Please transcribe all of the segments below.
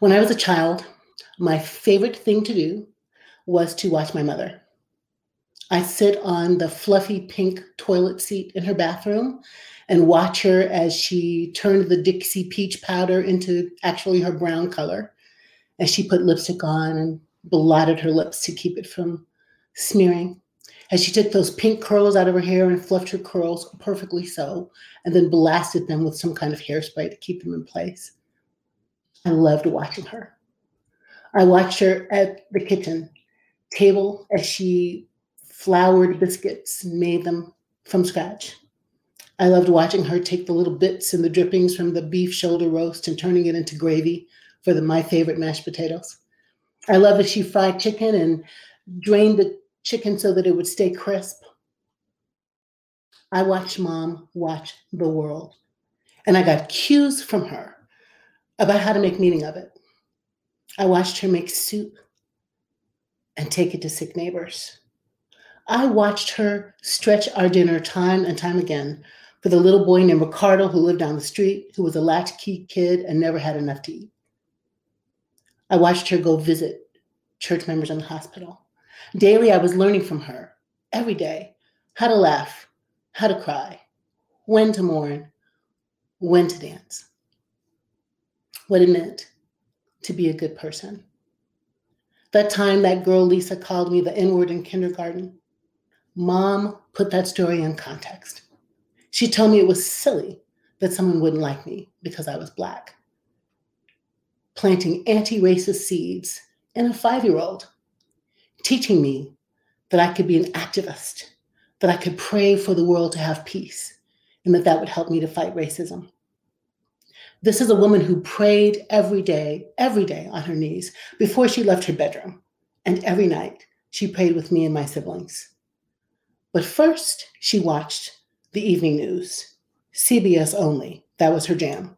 When I was a child, my favorite thing to do was to watch my mother. I sit on the fluffy pink toilet seat in her bathroom and watch her as she turned the Dixie peach powder into actually her brown color, as she put lipstick on and blotted her lips to keep it from smearing. As she took those pink curls out of her hair and fluffed her curls perfectly so, and then blasted them with some kind of hairspray to keep them in place. I loved watching her. I watched her at the kitchen table as she floured biscuits and made them from scratch. I loved watching her take the little bits and the drippings from the beef shoulder roast and turning it into gravy for the, my favorite mashed potatoes. I loved that she fried chicken and drained the chicken so that it would stay crisp. I watched mom watch the world, and I got cues from her about how to make meaning of it. I watched her make soup and take it to sick neighbors. I watched her stretch our dinner time and time again for the little boy named Ricardo who lived down the street, who was a latchkey kid and never had enough to eat. I watched her go visit church members in the hospital. Daily, I was learning from her every day how to laugh, how to cry, when to mourn, when to dance, what it meant to be a good person. That time that girl Lisa called me the N word in kindergarten, mom put that story in context. She told me it was silly that someone wouldn't like me because I was Black. Planting anti racist seeds in a five year old, teaching me that I could be an activist, that I could pray for the world to have peace, and that that would help me to fight racism. This is a woman who prayed every day, every day on her knees before she left her bedroom. And every night she prayed with me and my siblings. But first, she watched the evening news, CBS only. That was her jam.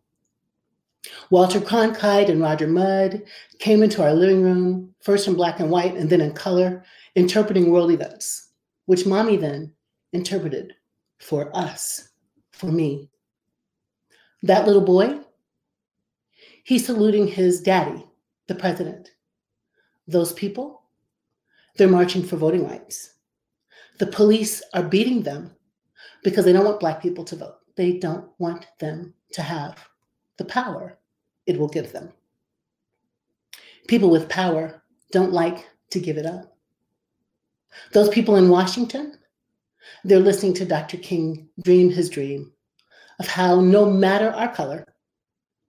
Walter Cronkite and Roger Mudd came into our living room, first in black and white and then in color, interpreting world events, which mommy then interpreted for us, for me. That little boy He's saluting his daddy, the president. Those people, they're marching for voting rights. The police are beating them because they don't want Black people to vote. They don't want them to have the power it will give them. People with power don't like to give it up. Those people in Washington, they're listening to Dr. King dream his dream of how no matter our color,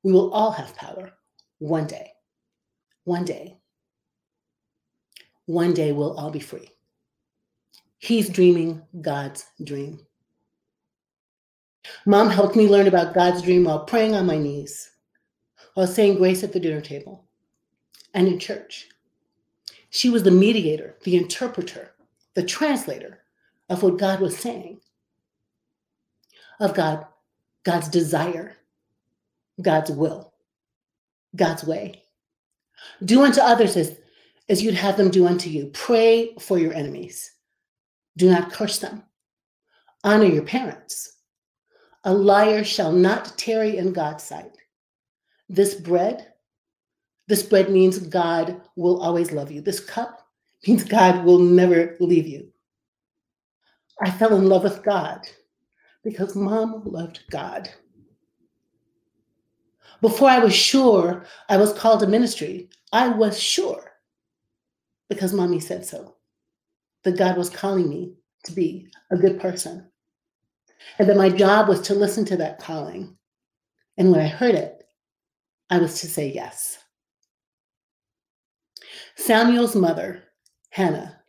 we will all have power one day. One day. One day we'll all be free. He's dreaming God's dream. Mom helped me learn about God's dream while praying on my knees, while saying grace at the dinner table, and in church. She was the mediator, the interpreter, the translator of what God was saying, of God, God's desire God's will, God's way. Do unto others as, as you'd have them do unto you. Pray for your enemies. Do not curse them. Honor your parents. A liar shall not tarry in God's sight. This bread, this bread means God will always love you. This cup means God will never leave you. I fell in love with God because mom loved God. Before I was sure I was called to ministry, I was sure because mommy said so that God was calling me to be a good person. And that my job was to listen to that calling. And when I heard it, I was to say yes. Samuel's mother, Hannah,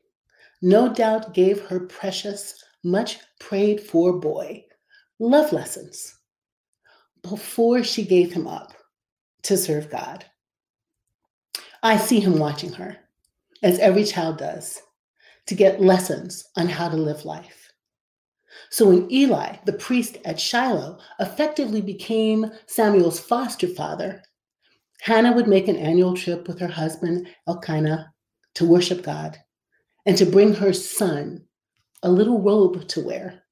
no doubt gave her precious, much prayed for boy love lessons before she gave him up to serve God. I see him watching her, as every child does, to get lessons on how to live life. So when Eli, the priest at Shiloh, effectively became Samuel's foster father, Hannah would make an annual trip with her husband Elkanah to worship God and to bring her son a little robe to wear,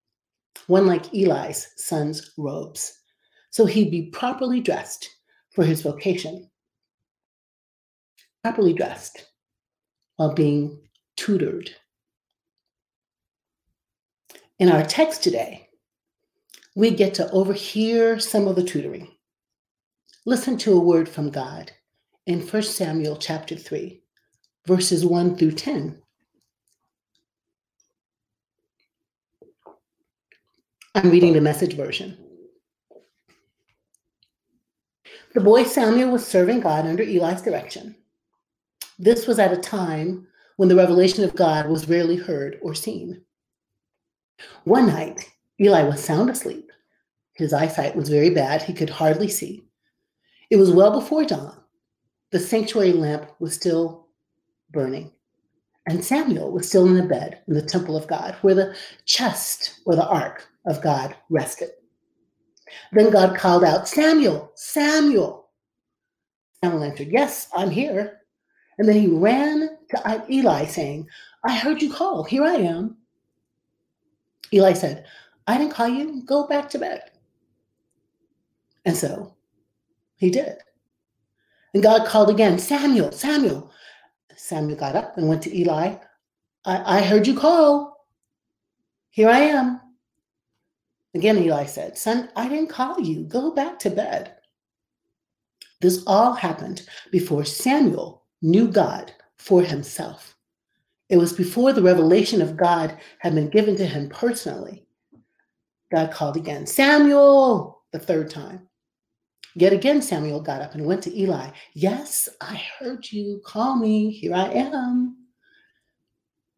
one like Eli's son's robes so he'd be properly dressed for his vocation. properly dressed while being tutored. In our text today, we get to overhear some of the tutoring. Listen to a word from God in 1 Samuel chapter 3, verses 1 through 10. I'm reading the message version. The boy Samuel was serving God under Eli's direction. This was at a time when the revelation of God was rarely heard or seen. One night, Eli was sound asleep. His eyesight was very bad, he could hardly see. It was well before dawn. The sanctuary lamp was still burning, and Samuel was still in the bed in the temple of God, where the chest or the ark of God rested. Then God called out, Samuel, Samuel. Samuel answered, Yes, I'm here. And then he ran to Eli, saying, I heard you call. Here I am. Eli said, I didn't call you. Go back to bed. And so he did. And God called again, Samuel, Samuel. Samuel got up and went to Eli. I, I heard you call. Here I am. Again, Eli said, Son, I didn't call you. Go back to bed. This all happened before Samuel knew God for himself. It was before the revelation of God had been given to him personally. God called again, Samuel, the third time. Yet again, Samuel got up and went to Eli. Yes, I heard you. Call me. Here I am.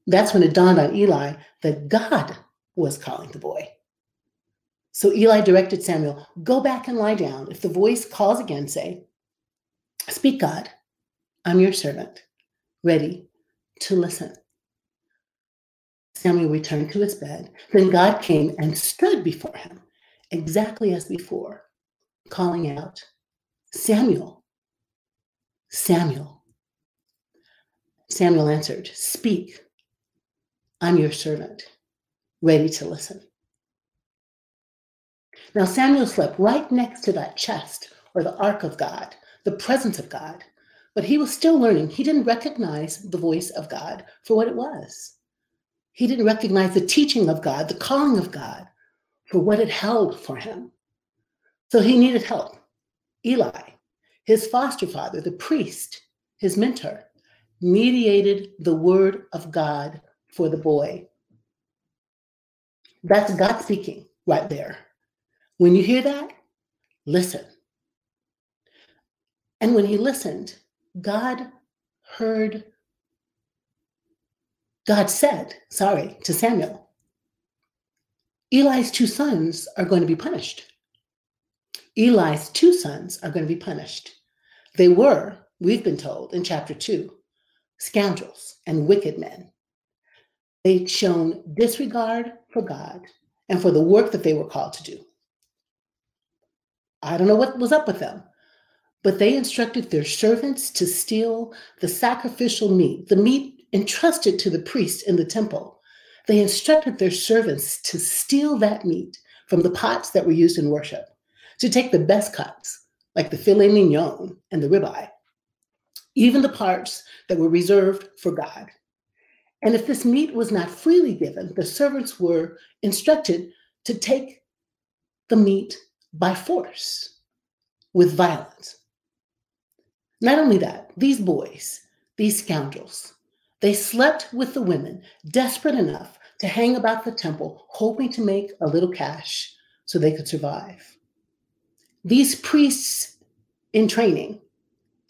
That's when it dawned on Eli that God was calling the boy. So Eli directed Samuel, Go back and lie down. If the voice calls again, say, Speak, God. I'm your servant, ready to listen. Samuel returned to his bed. Then God came and stood before him, exactly as before, calling out, Samuel, Samuel. Samuel answered, Speak, I'm your servant, ready to listen. Now Samuel slept right next to that chest or the ark of God, the presence of God. But he was still learning. He didn't recognize the voice of God for what it was. He didn't recognize the teaching of God, the calling of God for what it held for him. So he needed help. Eli, his foster father, the priest, his mentor, mediated the word of God for the boy. That's God speaking right there. When you hear that, listen. And when he listened, God heard, God said, sorry, to Samuel, Eli's two sons are going to be punished. Eli's two sons are going to be punished. They were, we've been told in chapter two, scoundrels and wicked men. They'd shown disregard for God and for the work that they were called to do. I don't know what was up with them, but they instructed their servants to steal the sacrificial meat, the meat entrusted to the priests in the temple. They instructed their servants to steal that meat from the pots that were used in worship, to take the best cuts, like the filet mignon and the ribeye, even the parts that were reserved for God. And if this meat was not freely given, the servants were instructed to take the meat by force with violence. Not only that, these boys, these scoundrels, they slept with the women, desperate enough to hang about the temple, hoping to make a little cash so they could survive. These priests in training,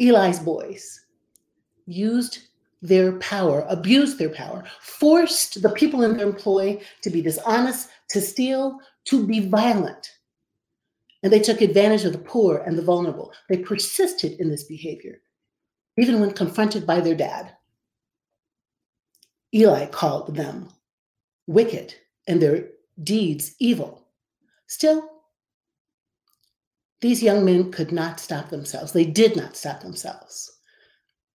Eli's boys, used their power, abused their power, forced the people in their employ to be dishonest, to steal, to be violent. And they took advantage of the poor and the vulnerable. They persisted in this behavior, even when confronted by their dad. Eli called them wicked and their deeds evil. Still, these young men could not stop themselves. They did not stop themselves.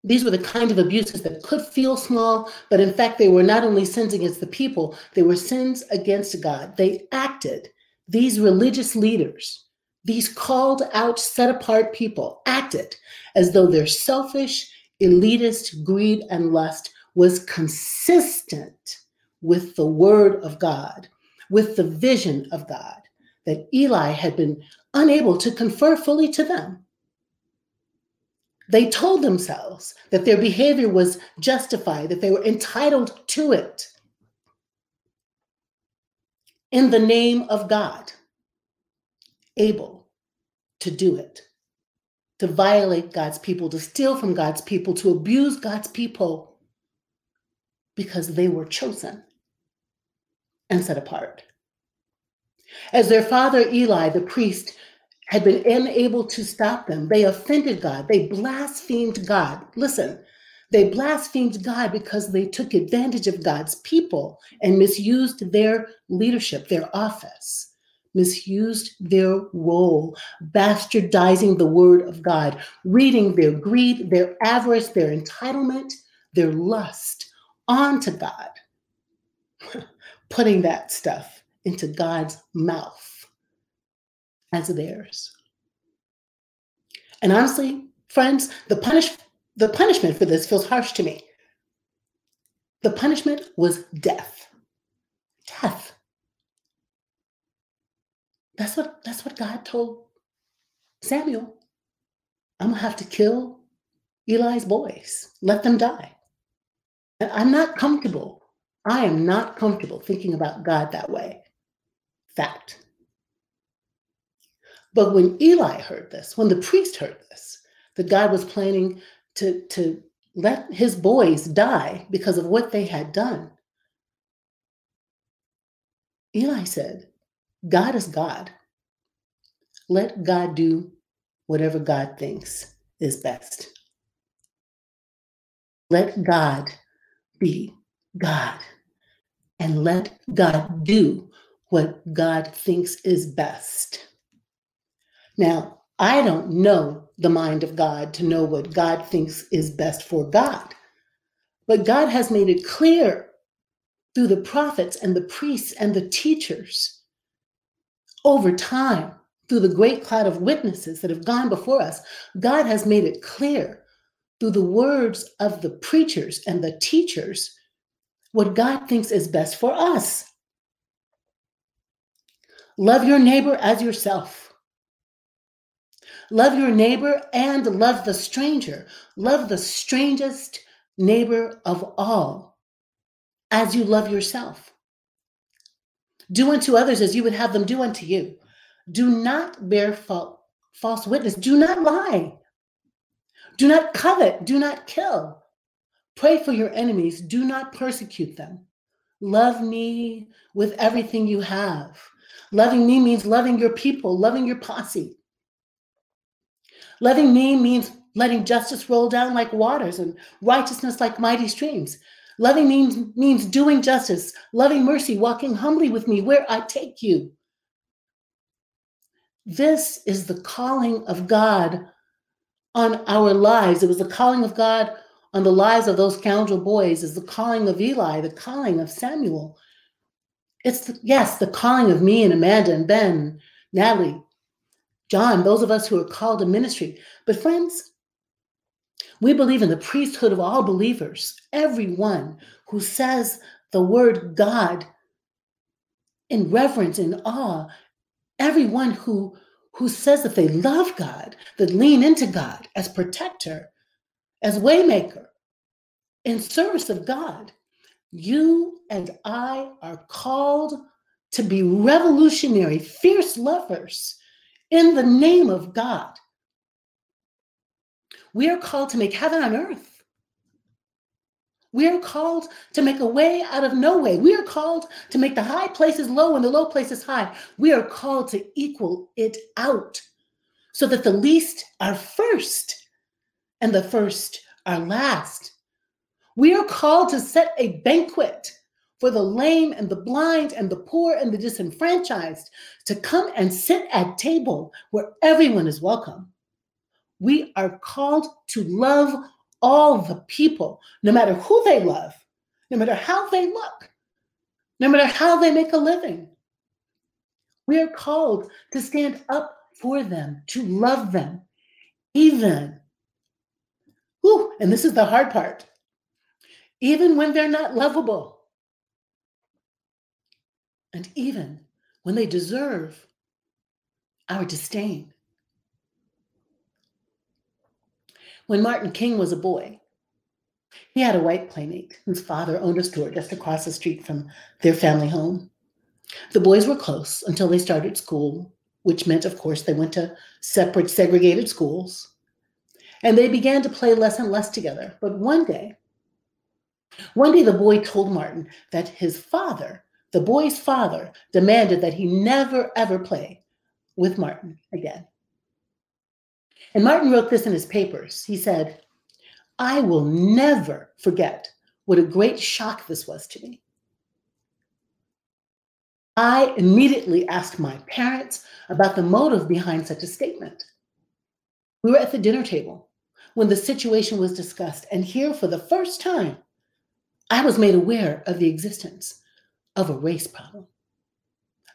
These were the kind of abuses that could feel small, but in fact, they were not only sins against the people, they were sins against God. They acted, these religious leaders, these called out, set apart people acted as though their selfish, elitist greed and lust was consistent with the word of God, with the vision of God that Eli had been unable to confer fully to them. They told themselves that their behavior was justified, that they were entitled to it in the name of God, able to do it, to violate God's people, to steal from God's people, to abuse God's people because they were chosen and set apart. As their father Eli, the priest, had been unable to stop them, they offended God. They blasphemed God. Listen, they blasphemed God because they took advantage of God's people and misused their leadership, their office, misused their role, bastardizing the word of God, reading their greed, their avarice, their entitlement, their lust onto God, putting that stuff into God's mouth as theirs. And honestly, friends, the punish the punishment for this feels harsh to me. The punishment was death. Death. That's what that's what God told Samuel. I'm gonna have to kill Eli's boys. Let them die. And I'm not comfortable. I am not comfortable thinking about God that way. Fact. But when Eli heard this, when the priest heard this, that God was planning to, to let his boys die because of what they had done, Eli said, God is God. Let God do whatever God thinks is best. Let God be God and let God do what God thinks is best. Now, I don't know the mind of God to know what God thinks is best for God, but God has made it clear through the prophets and the priests and the teachers over time, through the great cloud of witnesses that have gone before us, God has made it clear through the words of the preachers and the teachers what God thinks is best for us. Love your neighbor as yourself. Love your neighbor and love the stranger. Love the strangest neighbor of all as you love yourself. Do unto others as you would have them do unto you. Do not bear false witness. Do not lie. Do not covet. Do not kill. Pray for your enemies. Do not persecute them. Love me with everything you have. Loving me means loving your people, loving your posse. Loving me means letting justice roll down like waters and righteousness like mighty streams. Loving means, means doing justice, loving mercy, walking humbly with me where I take you. This is the calling of God on our lives. It was the calling of God on the lives of those scoundrel boys, is the calling of Eli, the calling of Samuel. It's, the, yes, the calling of me and Amanda and Ben, Natalie, John, those of us who are called to ministry. But friends, we believe in the priesthood of all believers, everyone who says the word God in reverence and awe, everyone who who says that they love God, that lean into God as protector, as waymaker, in service of God. You and I are called to be revolutionary, fierce lovers in the name of God. We are called to make heaven on earth. We are called to make a way out of no way. We are called to make the high places low and the low places high. We are called to equal it out so that the least are first and the first are last. We are called to set a banquet for the lame and the blind and the poor and the disenfranchised to come and sit at table where everyone is welcome. We are called to love all the people, no matter who they love, no matter how they look, no matter how they make a living. We are called to stand up for them, to love them, even whew, And this is the hard part. Even when they're not lovable, and even when they deserve our disdain. When Martin King was a boy, he had a white playmate whose father owned a store just across the street from their family home. The boys were close until they started school, which meant, of course, they went to separate, segregated schools. And they began to play less and less together. But one day, one day the boy told Martin that his father, the boy's father, demanded that he never ever play with Martin again. And Martin wrote this in his papers. He said, I will never forget what a great shock this was to me. I immediately asked my parents about the motive behind such a statement. We were at the dinner table when the situation was discussed, and here for the first time, I was made aware of the existence of a race problem.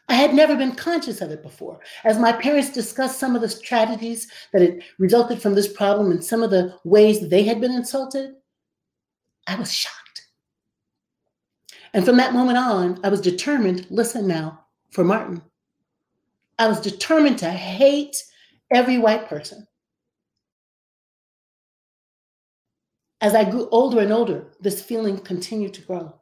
I had never been conscious of it before. As my parents discussed some of the tragedies that had resulted from this problem and some of the ways they had been insulted, I was shocked. And from that moment on, I was determined, listen now, for Martin. I was determined to hate every white person. As I grew older and older, this feeling continued to grow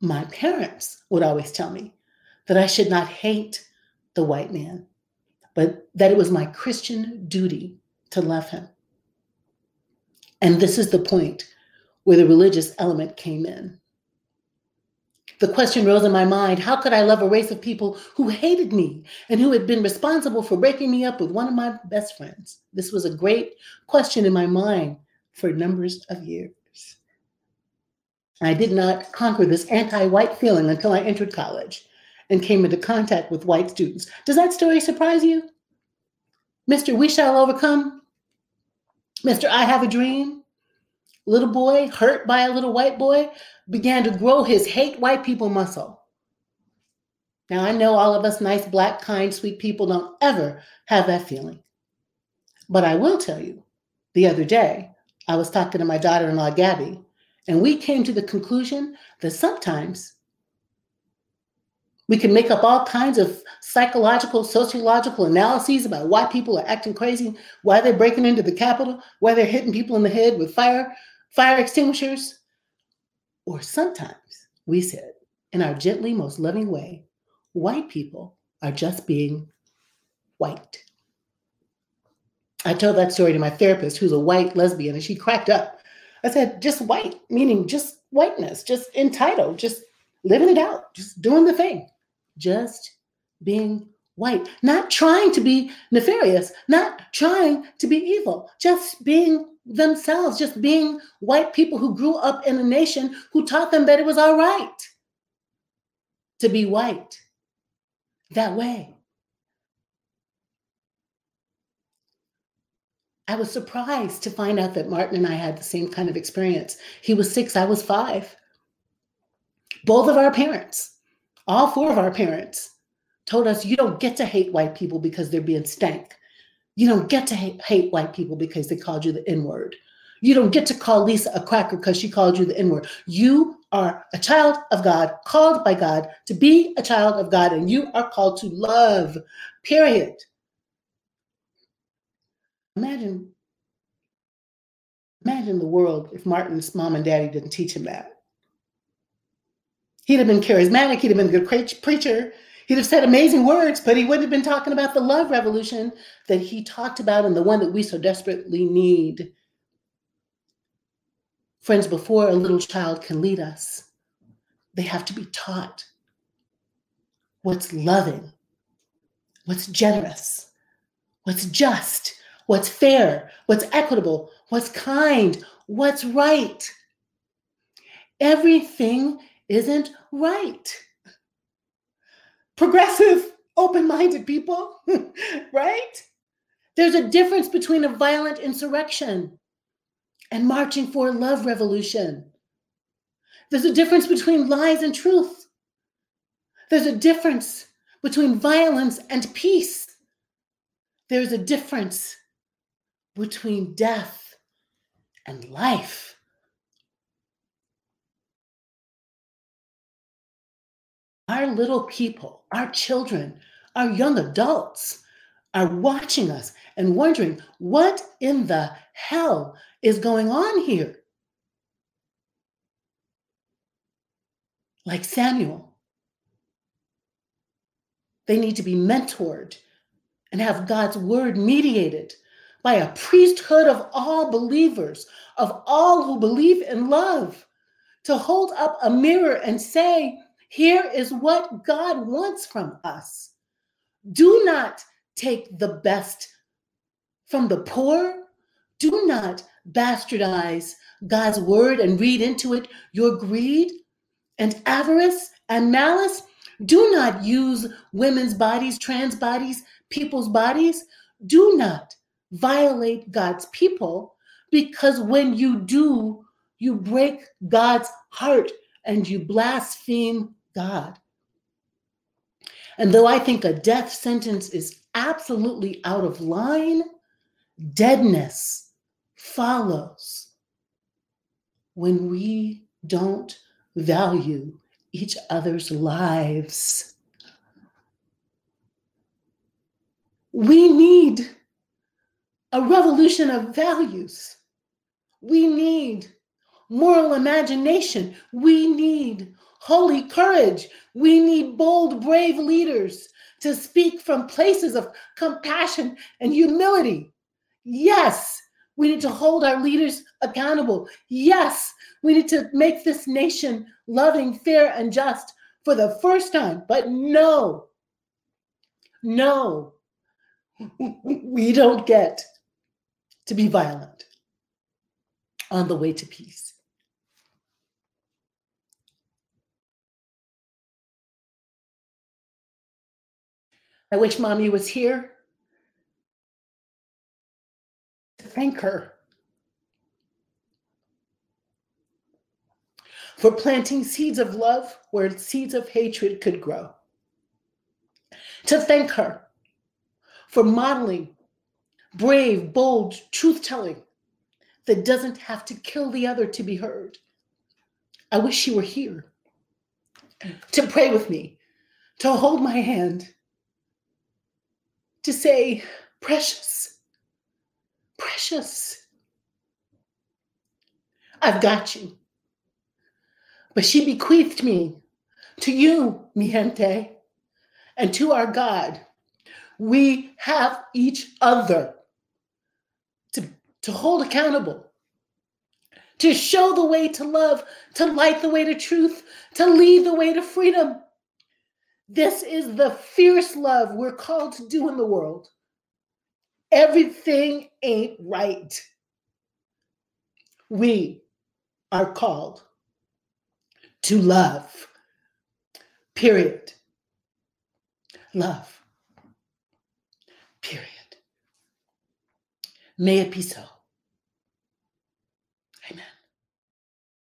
my parents would always tell me that I should not hate the white man, but that it was my Christian duty to love him. And this is the point where the religious element came in. The question rose in my mind how could I love a race of people who hated me and who had been responsible for breaking me up with one of my best friends? This was a great question in my mind for numbers of years. I did not conquer this anti white feeling until I entered college and came into contact with white students. Does that story surprise you? Mr. We Shall Overcome? Mr. I Have a Dream? Little boy, hurt by a little white boy, began to grow his hate white people muscle. Now, I know all of us nice, black, kind, sweet people don't ever have that feeling. But I will tell you, the other day, I was talking to my daughter in law, Gabby, and we came to the conclusion that sometimes we can make up all kinds of psychological, sociological analyses about why people are acting crazy, why they're breaking into the Capitol, why they're hitting people in the head with fire, fire extinguishers. Or sometimes we said, in our gently, most loving way, white people are just being white. I told that story to my therapist, who's a white lesbian, and she cracked up. I said, just white, meaning just whiteness, just entitled, just living it out, just doing the thing, just being white, not trying to be nefarious, not trying to be evil, just being themselves, just being white people who grew up in a nation who taught them that it was all right to be white that way. I was surprised to find out that Martin and I had the same kind of experience. He was six, I was five. Both of our parents, all four of our parents, told us you don't get to hate white people because they're being stank. You don't get to hate, hate white people because they called you the N word. You don't get to call Lisa a cracker because she called you the N word. You are a child of God, called by God to be a child of God, and you are called to love, period. Imagine, imagine the world if Martin's mom and daddy didn't teach him that. He'd have been charismatic, he'd have been a good preacher, he'd have said amazing words, but he wouldn't have been talking about the love revolution that he talked about and the one that we so desperately need. Friends, before a little child can lead us, they have to be taught what's loving, what's generous, what's just, what's fair, what's equitable, what's kind, what's right. Everything isn't right. Progressive, open minded people, right? There's a difference between a violent insurrection and marching for a love revolution. There's a difference between lies and truth. There's a difference between violence and peace. There's a difference between death and life. Our little people, our children, our young adults are watching us and wondering what in the hell is going on here? Like Samuel, they need to be mentored and have God's word mediated by a priesthood of all believers, of all who believe in love, to hold up a mirror and say, Here is what God wants from us. Do not take the best from the poor. Do not bastardize God's word and read into it your greed and avarice and malice. Do not use women's bodies, trans bodies, people's bodies. Do not violate God's people because when you do, you break God's heart and you blaspheme God. And though I think a death sentence is absolutely out of line, deadness follows when we don't value each other's lives. We need a revolution of values. We need moral imagination. We need holy courage. We need bold, brave leaders to speak from places of compassion and humility. Yes, we need to hold our leaders accountable. Yes, we need to make this nation loving, fair, and just for the first time. But no, no, we don't get to be violent on the way to peace. I wish mommy was here to thank her for planting seeds of love where seeds of hatred could grow. To thank her for modeling brave, bold truth telling that doesn't have to kill the other to be heard. I wish she were here to pray with me, to hold my hand, to say, Precious, precious, I've got you. But she bequeathed me to you, mi gente, and to our God. We have each other to hold accountable, to show the way to love, to light the way to truth, to lead the way to freedom. This is the fierce love we're called to do in the world. Everything ain't right. We are called to love. Period. Love. Period. May it be so.